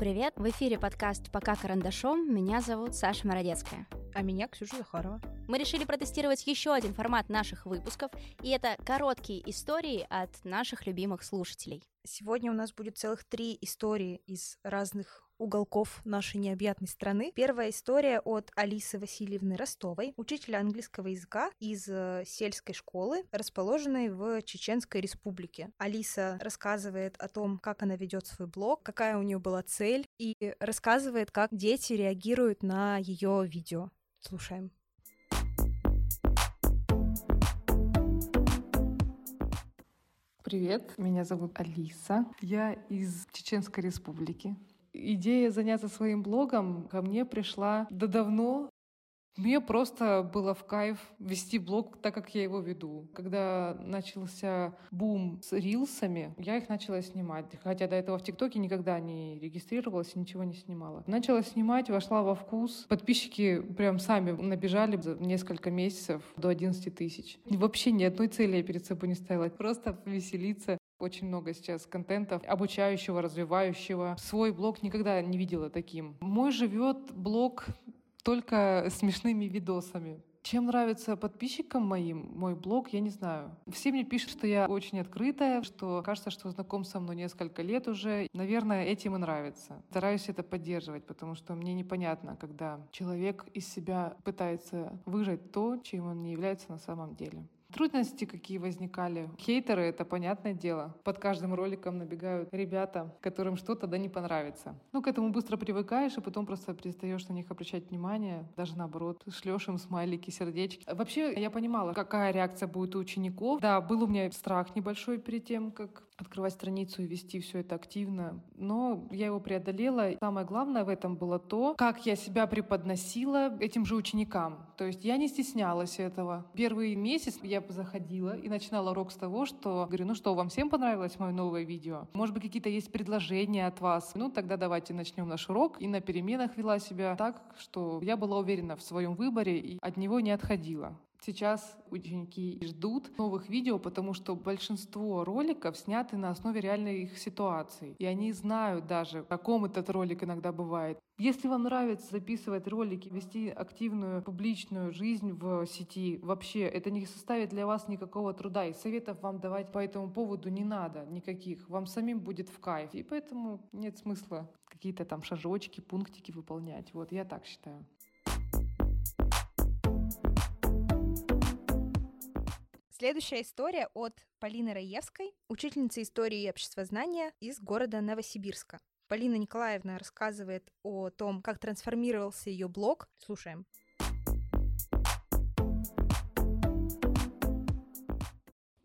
Привет! В эфире подкаст «Пока карандашом». Меня зовут Саша Мородецкая. А меня Ксюша Захарова. Мы решили протестировать еще один формат наших выпусков, и это короткие истории от наших любимых слушателей. Сегодня у нас будет целых три истории из разных уголков нашей необъятной страны. Первая история от Алисы Васильевны Ростовой, учителя английского языка из э, сельской школы, расположенной в Чеченской республике. Алиса рассказывает о том, как она ведет свой блог, какая у нее была цель, и рассказывает, как дети реагируют на ее видео. Слушаем. Привет, меня зовут Алиса. Я из Чеченской республики. Идея заняться своим блогом ко мне пришла до давно, мне просто было в кайф вести блог так, как я его веду. Когда начался бум с рилсами, я их начала снимать. Хотя до этого в ТикТоке никогда не регистрировалась и ничего не снимала. Начала снимать, вошла во вкус. Подписчики прям сами набежали за несколько месяцев до 11 тысяч. Вообще ни одной цели я перед собой не ставила. Просто повеселиться, очень много сейчас контента обучающего, развивающего. Свой блог никогда не видела таким. Мой живет блог только смешными видосами. Чем нравится подписчикам моим мой блог, я не знаю. Все мне пишут, что я очень открытая, что кажется, что знаком со мной несколько лет уже. Наверное, этим и нравится. Стараюсь это поддерживать, потому что мне непонятно, когда человек из себя пытается выжать то, чем он не является на самом деле. Трудности, какие возникали. Хейтеры — это понятное дело. Под каждым роликом набегают ребята, которым что-то да не понравится. Ну, к этому быстро привыкаешь, и потом просто перестаешь на них обращать внимание. Даже наоборот, шлешь им смайлики, сердечки. Вообще, я понимала, какая реакция будет у учеников. Да, был у меня страх небольшой перед тем, как открывать страницу и вести все это активно. Но я его преодолела. Самое главное в этом было то, как я себя преподносила этим же ученикам. То есть я не стеснялась этого. Первый месяц я заходила и начинала урок с того, что говорю, ну что, вам всем понравилось мое новое видео? Может быть, какие-то есть предложения от вас? Ну, тогда давайте начнем наш урок. И на переменах вела себя так, что я была уверена в своем выборе и от него не отходила. Сейчас ученики ждут новых видео, потому что большинство роликов сняты на основе реальной их ситуации. И они знают даже, каком этот ролик иногда бывает. Если вам нравится записывать ролики, вести активную публичную жизнь в сети, вообще это не составит для вас никакого труда. И советов вам давать по этому поводу не надо никаких. Вам самим будет в кайф. И поэтому нет смысла какие-то там шажочки, пунктики выполнять. Вот я так считаю. Следующая история от Полины Раевской, учительницы истории и обществознания из города Новосибирска. Полина Николаевна рассказывает о том, как трансформировался ее блог. Слушаем.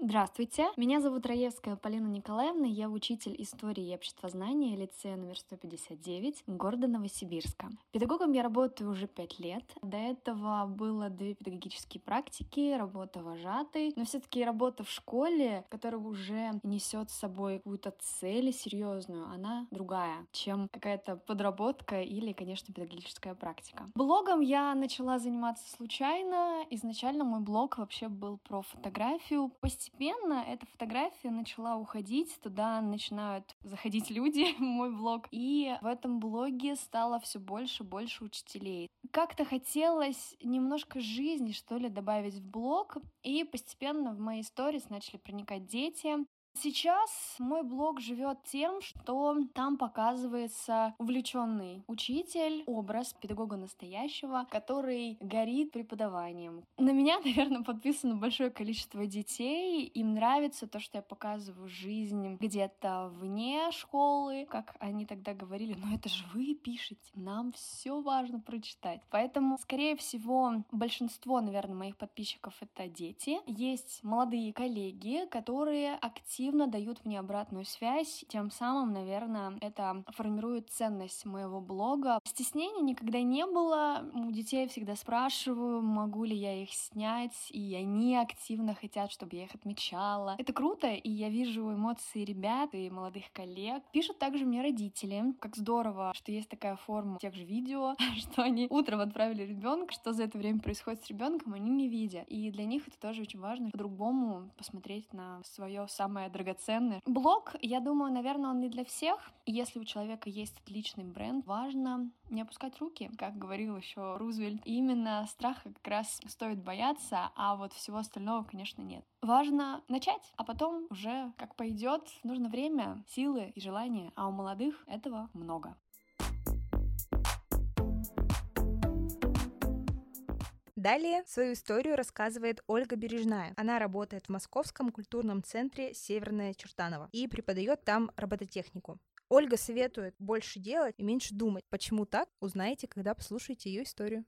Здравствуйте, меня зовут Раевская Полина Николаевна, я учитель истории и обществознания лицея номер 159 города Новосибирска. Педагогом я работаю уже пять лет. До этого было две педагогические практики, работа вожатой, но все таки работа в школе, которая уже несет с собой какую-то цель серьезную, она другая, чем какая-то подработка или, конечно, педагогическая практика. Блогом я начала заниматься случайно. Изначально мой блог вообще был про фотографию. Постепенно постепенно эта фотография начала уходить, туда начинают заходить люди мой блог, и в этом блоге стало все больше и больше учителей. Как-то хотелось немножко жизни, что ли, добавить в блог, и постепенно в мои сторис начали проникать дети, Сейчас мой блог живет тем, что там показывается увлеченный учитель, образ педагога настоящего, который горит преподаванием. На меня, наверное, подписано большое количество детей. Им нравится то, что я показываю жизнь где-то вне школы, как они тогда говорили, но это же вы пишете, нам все важно прочитать. Поэтому, скорее всего, большинство, наверное, моих подписчиков это дети. Есть молодые коллеги, которые активно активно дают мне обратную связь, тем самым, наверное, это формирует ценность моего блога. Стеснения никогда не было, у детей всегда спрашиваю, могу ли я их снять, и они активно хотят, чтобы я их отмечала. Это круто, и я вижу эмоции ребят и молодых коллег. Пишут также мне родители, как здорово, что есть такая форма тех же видео, что они утром отправили ребенка, что за это время происходит с ребенком, они не видят. И для них это тоже очень важно по-другому посмотреть на свое самое драгоценны. Блог, я думаю, наверное, он не для всех. Если у человека есть отличный бренд, важно не опускать руки, как говорил еще Рузвельт. Именно страха как раз стоит бояться, а вот всего остального, конечно, нет. Важно начать, а потом уже как пойдет, нужно время, силы и желание, а у молодых этого много. Далее свою историю рассказывает Ольга Бережная. Она работает в Московском культурном центре Северная Чертанова и преподает там робототехнику. Ольга советует больше делать и меньше думать. Почему так, узнаете, когда послушаете ее историю.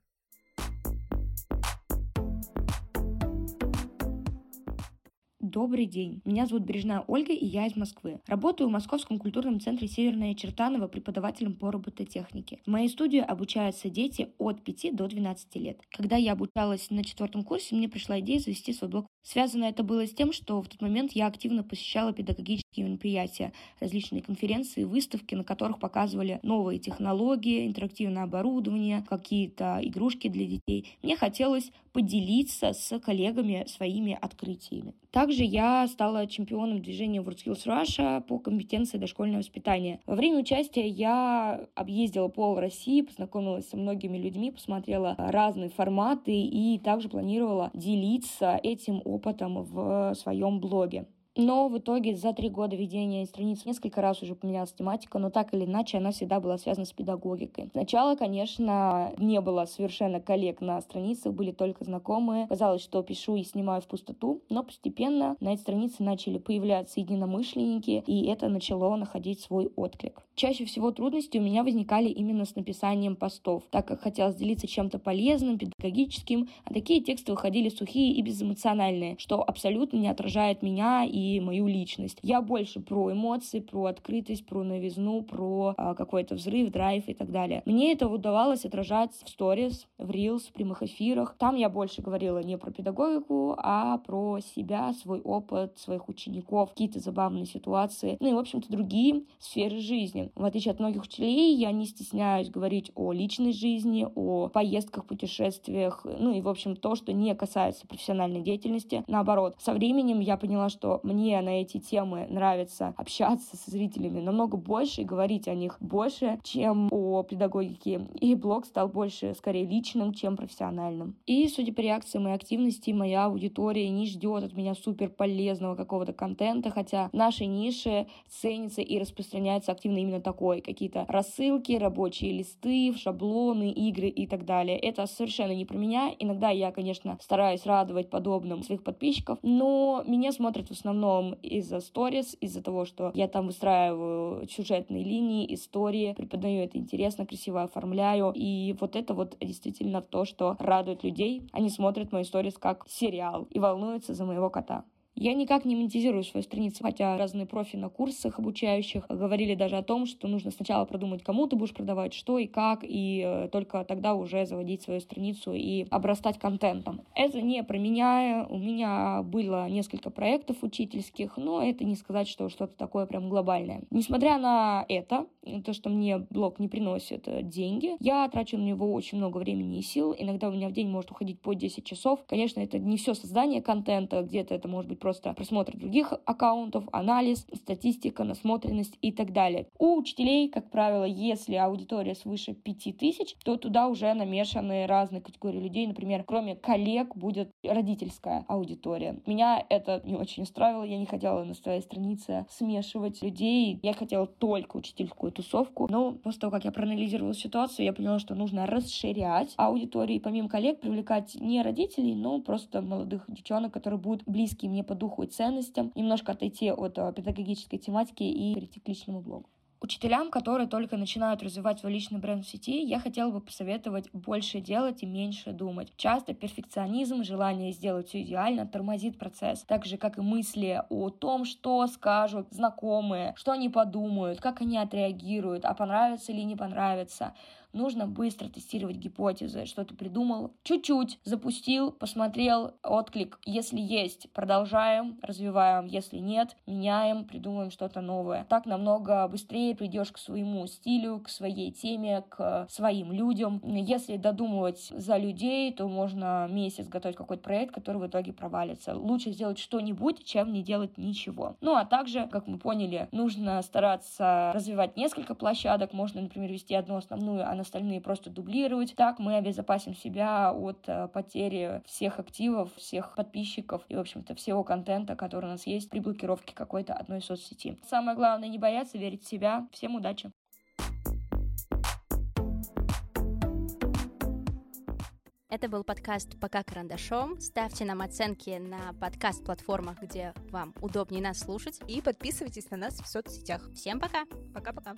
Добрый день. Меня зовут Бережная Ольга, и я из Москвы. Работаю в Московском культурном центре Северная Чертанова преподавателем по робототехнике. В моей студии обучаются дети от 5 до 12 лет. Когда я обучалась на четвертом курсе, мне пришла идея завести свой блог. Связано это было с тем, что в тот момент я активно посещала педагогические мероприятия, различные конференции, выставки, на которых показывали новые технологии, интерактивное оборудование, какие-то игрушки для детей. Мне хотелось поделиться с коллегами своими открытиями. Также я стала чемпионом движения WorldSkills Russia по компетенции дошкольного воспитания. Во время участия я объездила пол России, познакомилась со многими людьми, посмотрела разные форматы и также планировала делиться этим опытом в своем блоге. Но в итоге за три года ведения страниц несколько раз уже поменялась тематика, но так или иначе она всегда была связана с педагогикой. Сначала, конечно, не было совершенно коллег на страницах, были только знакомые. Казалось, что пишу и снимаю в пустоту, но постепенно на этой странице начали появляться единомышленники, и это начало находить свой отклик. Чаще всего трудности у меня возникали именно с написанием постов, так как хотелось делиться чем-то полезным, педагогическим, а такие тексты выходили сухие и безэмоциональные, что абсолютно не отражает меня и мою личность. Я больше про эмоции, про открытость, про новизну, про а, какой-то взрыв, драйв и так далее. Мне это удавалось отражать в сторис, в рилс, в прямых эфирах. Там я больше говорила не про педагогику, а про себя, свой опыт, своих учеников, какие-то забавные ситуации, ну и, в общем-то, другие сферы жизни. В отличие от многих учителей, я не стесняюсь говорить о личной жизни, о поездках, путешествиях, ну и, в общем, то, что не касается профессиональной деятельности. Наоборот, со временем я поняла, что мне мне на эти темы нравится общаться со зрителями намного больше и говорить о них больше, чем о педагогике. И блог стал больше, скорее, личным, чем профессиональным. И, судя по реакции моей активности, моя аудитория не ждет от меня супер полезного какого-то контента, хотя в нашей нише ценится и распространяется активно именно такой. Какие-то рассылки, рабочие листы, шаблоны, игры и так далее. Это совершенно не про меня. Иногда я, конечно, стараюсь радовать подобным своих подписчиков, но меня смотрят в основном основном из-за сторис, из-за того, что я там выстраиваю сюжетные линии, истории, преподаю это интересно, красиво оформляю. И вот это вот действительно то, что радует людей. Они смотрят мои сторис как сериал и волнуются за моего кота. Я никак не монетизирую свою страницу, хотя разные профи на курсах обучающих говорили даже о том, что нужно сначала продумать, кому ты будешь продавать, что и как, и э, только тогда уже заводить свою страницу и обрастать контентом. Это не про меня. У меня было несколько проектов учительских, но это не сказать, что что-то такое прям глобальное. Несмотря на это, то, что мне блог не приносит э, деньги, я трачу на него очень много времени и сил. Иногда у меня в день может уходить по 10 часов. Конечно, это не все создание контента, где-то это может быть просто просмотр других аккаунтов, анализ, статистика, насмотренность и так далее. У учителей, как правило, если аудитория свыше 5000, то туда уже намешаны разные категории людей. Например, кроме коллег будет родительская аудитория. Меня это не очень устраивало. Я не хотела на своей странице смешивать людей. Я хотела только учительскую тусовку. Но после того, как я проанализировала ситуацию, я поняла, что нужно расширять аудиторию и помимо коллег привлекать не родителей, но просто молодых девчонок, которые будут близки мне по духу и ценностям, немножко отойти от э, педагогической тематики и перейти к личному блогу. Учителям, которые только начинают развивать свой личный бренд в сети, я хотела бы посоветовать больше делать и меньше думать. Часто перфекционизм, желание сделать все идеально тормозит процесс, так же, как и мысли о том, что скажут знакомые, что они подумают, как они отреагируют, а понравится или не понравится нужно быстро тестировать гипотезы, что ты придумал. Чуть-чуть запустил, посмотрел отклик. Если есть, продолжаем, развиваем. Если нет, меняем, придумаем что-то новое. Так намного быстрее придешь к своему стилю, к своей теме, к своим людям. Если додумывать за людей, то можно месяц готовить какой-то проект, который в итоге провалится. Лучше сделать что-нибудь, чем не делать ничего. Ну, а также, как мы поняли, нужно стараться развивать несколько площадок. Можно, например, вести одну основную, а на остальные просто дублировать. Так мы обезопасим себя от э, потери всех активов, всех подписчиков и, в общем-то, всего контента, который у нас есть при блокировке какой-то одной соцсети. Самое главное, не бояться, верить в себя. Всем удачи! Это был подкаст «Пока карандашом». Ставьте нам оценки на подкаст-платформах, где вам удобнее нас слушать. И подписывайтесь на нас в соцсетях. Всем пока! Пока-пока!